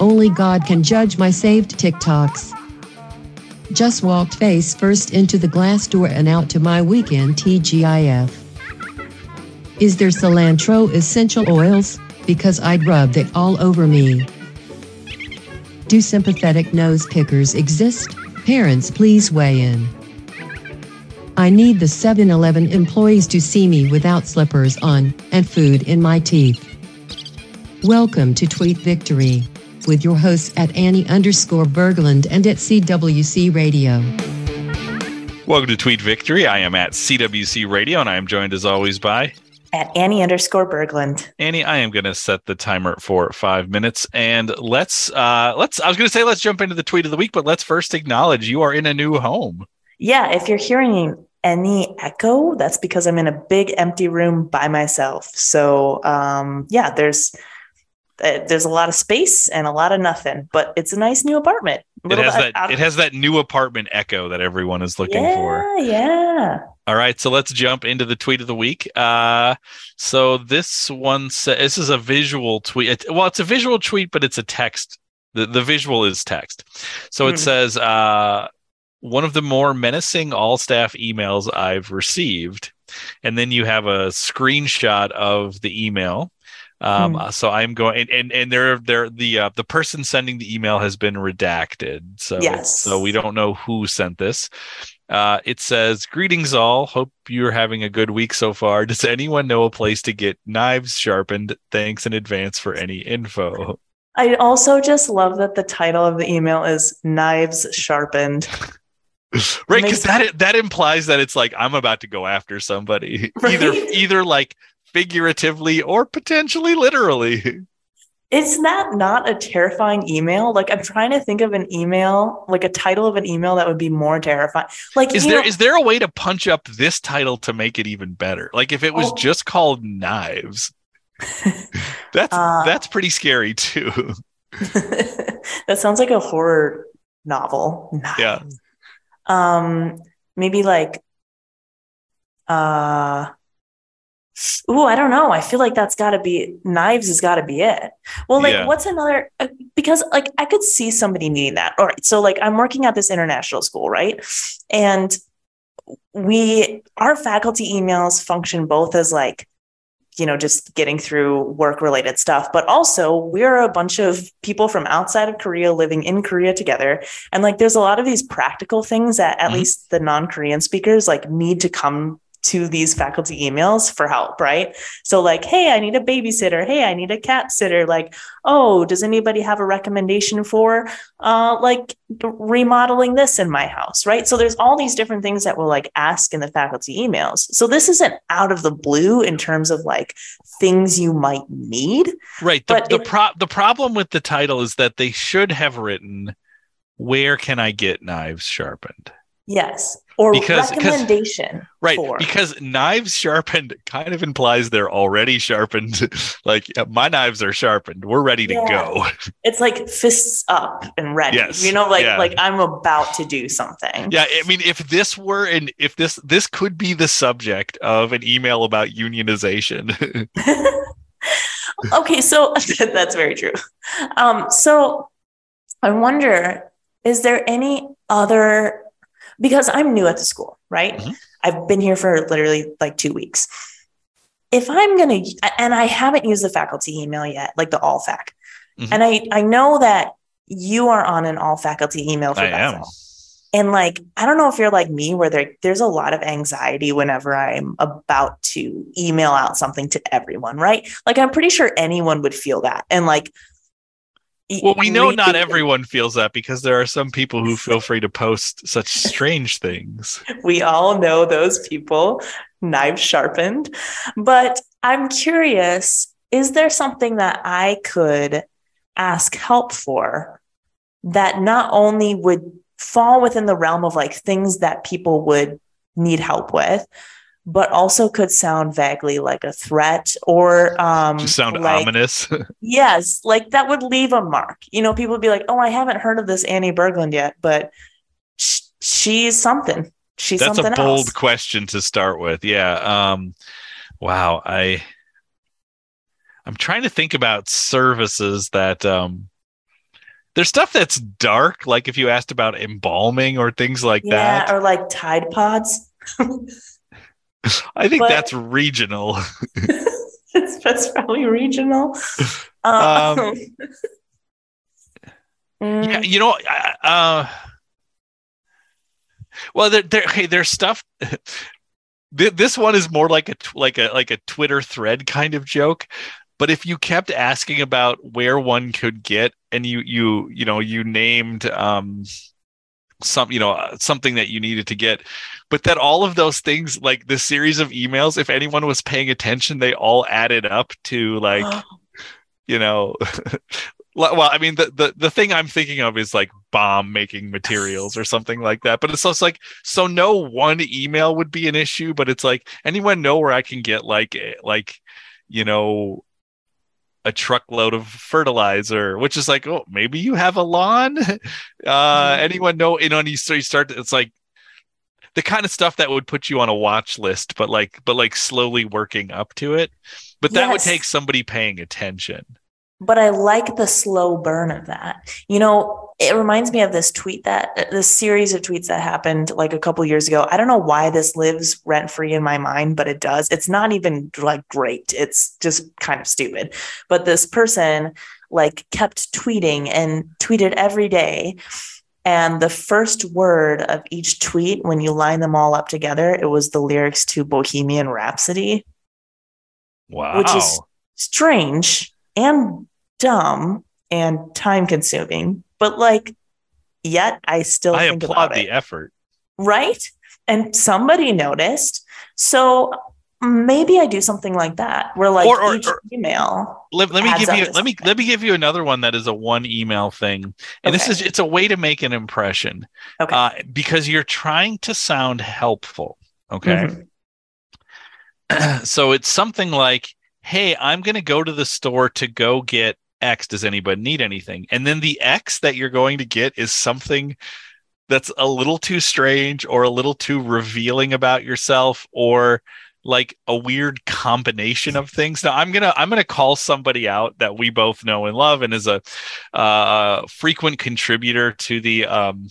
Only God can judge my saved TikToks. Just walked face first into the glass door and out to my weekend TGIF. Is there cilantro essential oils? Because I'd rub that all over me. Do sympathetic nose pickers exist? Parents, please weigh in. I need the 7 Eleven employees to see me without slippers on and food in my teeth. Welcome to Tweet Victory with your hosts at Annie underscore Berglund and at CWC Radio. Welcome to Tweet Victory. I am at CWC Radio and I am joined as always by at Annie underscore Berglund. Annie, I am going to set the timer for five minutes, and let's uh let's. I was going to say let's jump into the tweet of the week, but let's first acknowledge you are in a new home. Yeah, if you're hearing any echo, that's because I'm in a big empty room by myself. So um, yeah, there's there's a lot of space and a lot of nothing, but it's a nice new apartment. It has that it has that new apartment echo that everyone is looking yeah, for. Yeah. All right, so let's jump into the tweet of the week. Uh, so this one says this is a visual tweet. It, well, it's a visual tweet, but it's a text. The the visual is text. So it hmm. says uh, one of the more menacing all staff emails I've received, and then you have a screenshot of the email um, mm. So I'm going, and and, and they're they're the uh, the person sending the email has been redacted. So yes. so we don't know who sent this. Uh, it says, "Greetings all. Hope you're having a good week so far. Does anyone know a place to get knives sharpened? Thanks in advance for any info." I also just love that the title of the email is "Knives Sharpened." right because that that implies that it's like i'm about to go after somebody right? either either like figuratively or potentially literally. Is that not a terrifying email? Like I'm trying to think of an email, like a title of an email that would be more terrifying. Like is there know, is there a way to punch up this title to make it even better? Like if it was oh. just called knives. that's uh, that's pretty scary too. that sounds like a horror novel. Knives. Yeah. Um maybe like uh Ooh, I don't know. I feel like that's got to be knives has got to be it. Well, like yeah. what's another uh, because like I could see somebody needing that. All right. So like I'm working at this international school, right? And we our faculty emails function both as like you know just getting through work related stuff but also we're a bunch of people from outside of korea living in korea together and like there's a lot of these practical things that at mm-hmm. least the non-korean speakers like need to come to these faculty emails for help, right? So, like, hey, I need a babysitter. Hey, I need a cat sitter. Like, oh, does anybody have a recommendation for uh, like remodeling this in my house, right? So, there's all these different things that we'll like ask in the faculty emails. So, this isn't out of the blue in terms of like things you might need. Right. The, the, it, pro- the problem with the title is that they should have written, Where can I get knives sharpened? Yes. Or because, recommendation. right. For. Because knives sharpened kind of implies they're already sharpened. like my knives are sharpened. We're ready to yeah. go. It's like fists up and ready. Yes. You know, like yeah. like I'm about to do something. Yeah. I mean, if this were and if this this could be the subject of an email about unionization. okay, so that's very true. Um, so I wonder, is there any other because I'm new at the school, right? Mm-hmm. I've been here for literally like two weeks. If I'm going to, and I haven't used the faculty email yet, like the all fac, mm-hmm. and I, I know that you are on an all faculty email for I Bethel. Am. And like, I don't know if you're like me, where there, there's a lot of anxiety whenever I'm about to email out something to everyone, right? Like, I'm pretty sure anyone would feel that. And like, well, we know not everyone feels that because there are some people who feel free to post such strange things. We all know those people, knives sharpened. But I'm curious is there something that I could ask help for that not only would fall within the realm of like things that people would need help with, but also could sound vaguely like a threat or um Just sound like, ominous. yes, like that would leave a mark. You know, people would be like, "Oh, I haven't heard of this Annie Berglund yet, but sh- she's something. She's That's something a bold else. question to start with. Yeah. Um wow, I I'm trying to think about services that um there's stuff that's dark, like if you asked about embalming or things like yeah, that. or like Tide Pods. I think but, that's regional. it's, that's probably regional. Um, um, yeah, you know, uh, well, there, there, hey, there's stuff. this one is more like a like a like a Twitter thread kind of joke. But if you kept asking about where one could get, and you you you know you named um some you know something that you needed to get. But that all of those things like the series of emails if anyone was paying attention they all added up to like you know well i mean the, the the thing i'm thinking of is like bomb making materials or something like that. But it's just like so no one email would be an issue but it's like anyone know where i can get like eh, like you know a truckload of fertilizer, which is like, oh, maybe you have a lawn. Uh, mm-hmm. anyone know? You know, and you start. It's like the kind of stuff that would put you on a watch list, but like, but like slowly working up to it. But that yes. would take somebody paying attention but I like the slow burn of that. You know, it reminds me of this tweet that this series of tweets that happened like a couple years ago. I don't know why this lives rent free in my mind, but it does. It's not even like great. It's just kind of stupid. But this person like kept tweeting and tweeted every day. And the first word of each tweet, when you line them all up together, it was the lyrics to Bohemian Rhapsody. Wow. Which is strange and dumb and time consuming, but like, yet I still I think applaud the effort. Right. And somebody noticed. So maybe I do something like that where like or, or, each or, email. Let, let me give you let me let me give you another one that is a one email thing. And okay. this is it's a way to make an impression. Okay. Uh, because you're trying to sound helpful. Okay. Mm-hmm. so it's something like, hey, I'm gonna go to the store to go get X. Does anybody need anything? And then the X that you're going to get is something that's a little too strange or a little too revealing about yourself or like a weird combination of things. Now I'm gonna I'm gonna call somebody out that we both know and love and is a uh, frequent contributor to the um,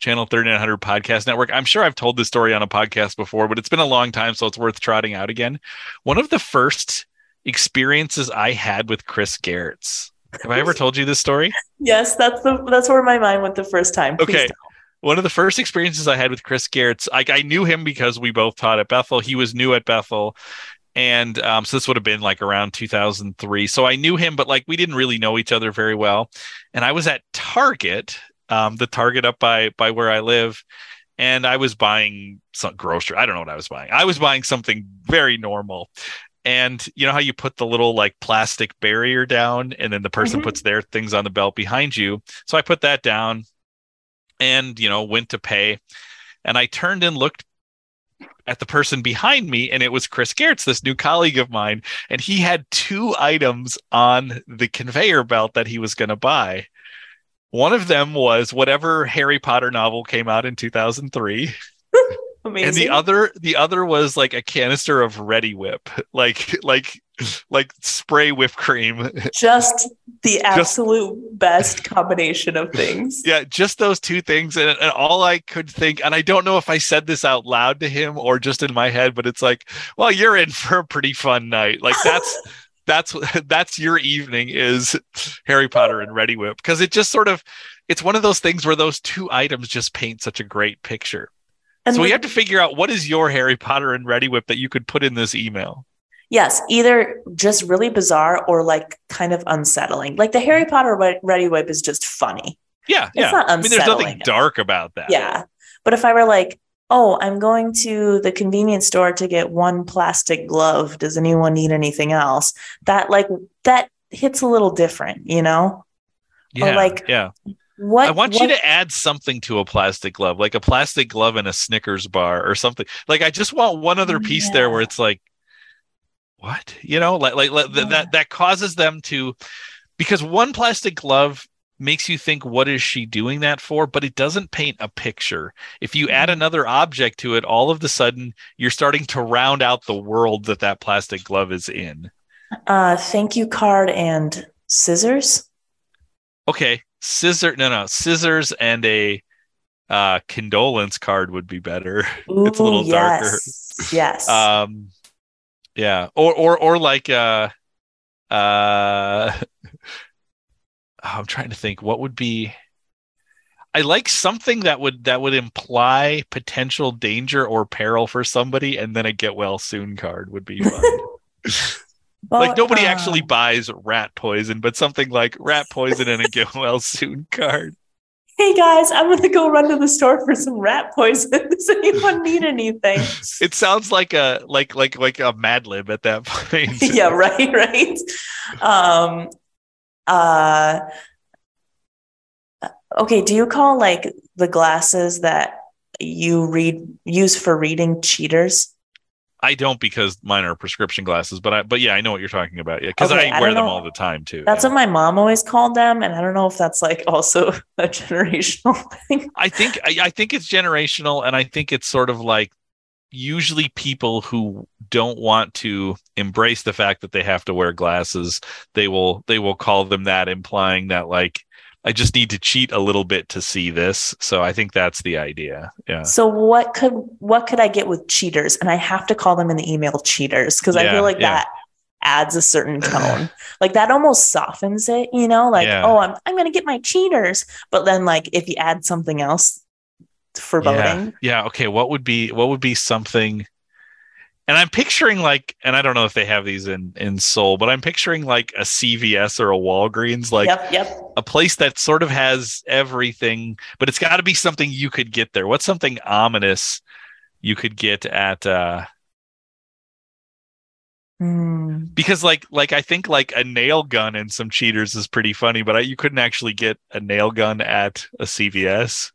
Channel 3900 Podcast Network. I'm sure I've told this story on a podcast before, but it's been a long time, so it's worth trotting out again. One of the first experiences I had with Chris Gerritz. Have I ever told you this story? yes, that's the that's where my mind went the first time. Please okay. One of the first experiences I had with Chris Gerritz, like I knew him because we both taught at Bethel. He was new at Bethel. And um, so this would have been like around 2003. So I knew him, but like we didn't really know each other very well. And I was at Target, um, the Target up by by where I live, and I was buying some grocery. I don't know what I was buying. I was buying something very normal, and you know how you put the little like plastic barrier down and then the person mm-hmm. puts their things on the belt behind you? So i put that down and you know went to pay. And i turned and looked at the person behind me and it was chris gertz this new colleague of mine. And he had two items on the conveyor belt that he was going to buy. One of them was whatever harry potter novel came out in 2003 Amazing. And the other the other was like a canister of Reddi-wip, like like like spray whipped cream. Just the absolute just, best combination of things. Yeah, just those two things. And, and all I could think, and I don't know if I said this out loud to him or just in my head, but it's like, well, you're in for a pretty fun night. Like that's that's that's your evening is Harry Potter and Reddi-wip Because it just sort of it's one of those things where those two items just paint such a great picture. And so we have to figure out what is your Harry Potter and Reddi-wip that you could put in this email. Yes, either just really bizarre or like kind of unsettling. Like the Harry Potter Reddi-wip is just funny. Yeah, it's yeah. Not I mean, there's nothing dark about that. Yeah, but if I were like, oh, I'm going to the convenience store to get one plastic glove. Does anyone need anything else? That like that hits a little different, you know? Yeah, or like yeah. What I want what, you to add something to a plastic glove, like a plastic glove and a Snickers bar or something. Like I just want one other piece yeah. there where it's like, what you know, like like, like yeah. that that causes them to, because one plastic glove makes you think what is she doing that for but it doesn't paint a picture if you add mm-hmm. another object to it all of the sudden you're starting to round out the world that that plastic glove is in Uh, thank you card and scissors. Okay, scissor. No, no, scissors and a uh, condolence card would be better. Ooh, it's a little yes. darker. Yes. Um, yeah, or or or like uh, uh, I'm trying to think what would be. I like something that would that would imply potential danger or peril for somebody, and then a get well soon card would be fun. Like nobody uh, actually buys rat poison, but something like rat poison and a get well soon card. Hey guys, I'm gonna go run to the store for some rat poison. Does anyone need anything? It sounds like a like like like a Mad Lib at that point. yeah, right, right. Um, uh, okay. Do you call like the glasses that you read use for reading cheaters? I don't because mine are prescription glasses, but I but yeah, I know what you're talking about. Yeah, because Okay, I I wear them know. all the time too. That's yeah. what my mom always called them, and I don't know if that's like also a generational thing. I think I, I think it's generational, and I think it's sort of like usually people who don't want to embrace the fact that they have to wear glasses, they will they will call them that, implying that like I just need to cheat a little bit to see this. So I think that's the idea. Yeah. So what could what could I get with cheaters? And I have to call them in the email cheaters because I feel like yeah. that adds a certain tone. like that almost softens it, you know, like, Yeah. oh, I'm I'm gonna get my cheaters. But then like if you add something else for Yeah. voting, Yeah. Okay. What would be what would be something? And I'm picturing like, and I don't know if they have these in in Seoul, but I'm picturing like a CVS or a Walgreens, like yep, yep. a place that sort of has everything, but it's got to be something you could get there. What's something ominous you could get at? uh Hmm. Because like like I think like a nail gun and some cheaters is pretty funny, but I, you couldn't actually get a nail gun at a CVS.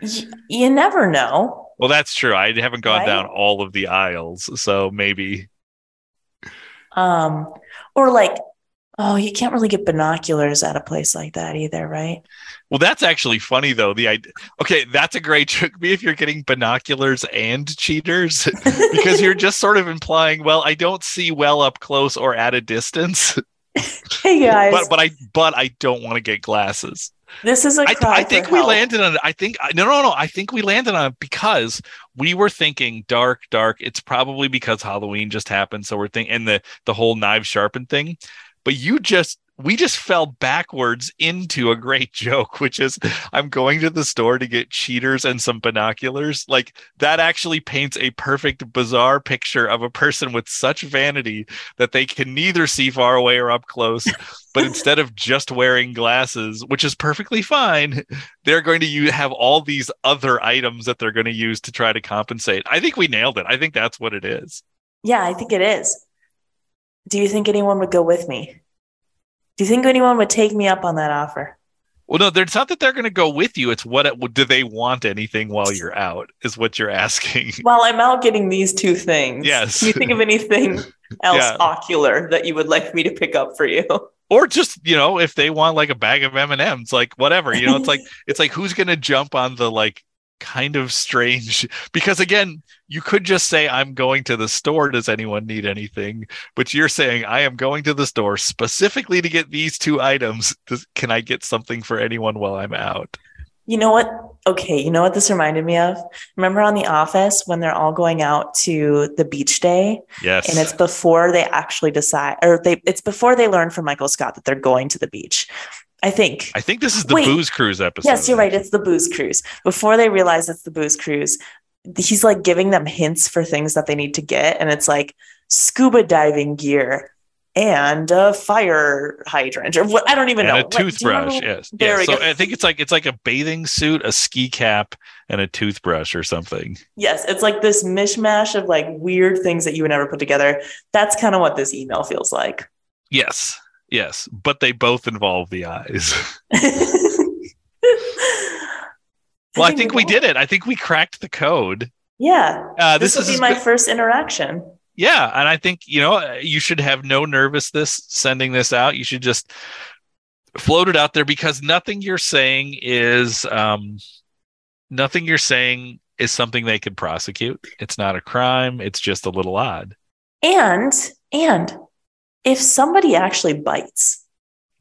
Y- you never know. Well, that's true. I haven't gone Right? down all of the aisles, so maybe. Um, or like, oh, you can't really get binoculars at a place like that either, right? Well, that's actually funny though. The idea. Okay, that's a great trick. Me if you're getting binoculars and cheaters, because you're just sort of implying, well, I don't see well up close or at a distance, hey guys, but but I but I don't want to get glasses. This is a I, cry I for think we help. landed on it. I think no no no. I think we landed on it because we were thinking dark dark. It's probably because Halloween just happened, so we're thinking and the the whole knife sharpened thing. But you just we just fell backwards into a great joke, which is I'm going to the store to get cheaters and some binoculars. Like that actually paints a perfect bizarre picture of a person with such vanity that they can neither see far away or up close. But instead of just wearing glasses, which is perfectly fine, they're going to use, have all these other items that they're going to use to try to compensate. I think we nailed it. I think that's what it is. Yeah, I think it is. Do you think anyone would go with me? Do you think anyone would take me up on that offer? Well, no, it's not that they're going to go with you. It's what do they want anything while you're out? Is what you're asking. While I'm out getting these two things, Yes. Can you think of anything else Yeah. ocular that you would like me to pick up for you? or just you know, if they want like a bag of M and M's, like whatever. You know, it's like it's like who's going to jump on the like kind of strange because again you could just say i'm going to the store does anyone need anything but you're saying i am going to the store specifically to get these two items Does, can i get something for anyone while i'm out You know what? Okay, you know what this reminded me of? Remember on The Office when they're all going out to the beach day yes and it's before they actually decide or they it's before they learn from Michael Scott that they're going to the beach. I think. i think this is the Wait. booze cruise episode Yes, you're right. It's the booze cruise. Before they realize it's the booze cruise, he's like giving them hints for things that they need to get. And it's like scuba diving gear and a fire hydrant or what I don't even and know. a What- do you toothbrush remember- yes There yeah so go. i think it's like it's like a bathing suit a ski cap and a toothbrush or something Yes, it's like this mishmash of like weird things that you would never put together. That's kind of what this email feels like. yes yes but they both involve the eyes. Well i think we did it. I think we cracked the code. Yeah. uh, This, this, would be my first interaction. yeah and i think you know you should have no nervousness sending this out. You should just float it out there because nothing you're saying is um nothing you're saying is something they could prosecute. It's not a crime. It's just a little odd. And and if somebody actually bites,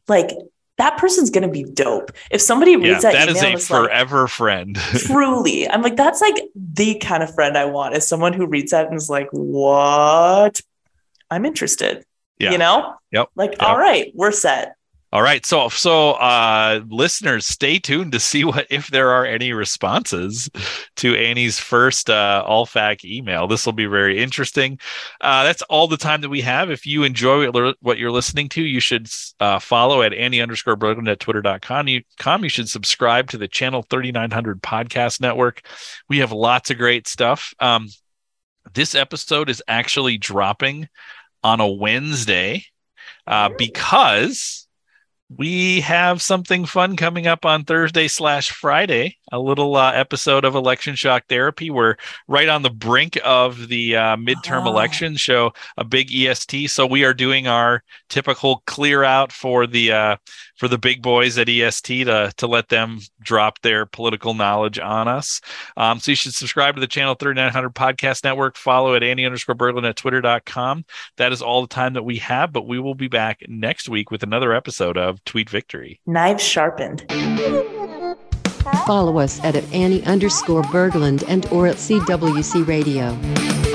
like that person's to be dope. If somebody reads yeah, that, that is a forever like, friend. truly, I'm like, that's like the kind of friend I want. Is someone who reads that and is like, "What? I'm interested." Yeah. You know? Yep. Like, yep. all right, we're set. All right, so so uh, listeners, stay tuned to see what if there are any responses to Annie's first uh, Allfac email. This will be very interesting. Uh, that's all the time that we have. If you enjoy what you're listening to, you should uh, follow at Annie underscore Berglund at twitter.com. You, com. you should subscribe to the Channel 3900 podcast network. We have lots of great stuff. Um, this episode is actually dropping on a Wednesday uh, because we have something fun coming up on Thursday slash Friday. A little uh, episode of Election Shock Therapy. We're right on the brink of the uh, midterm oh. election show, a big EST. So we are doing our typical clear out for the uh, for the big boys at EST to to let them drop their political knowledge on us. Um, so you should subscribe to the channel 3900 Podcast Network. Follow at Annie underscore Berglund at twitter.com. That is all the time that we have, but we will be back next week with another episode of Tweet Victory. Knives sharpened. Follow us at, at Annie underscore Berglund and or at CWC Radio.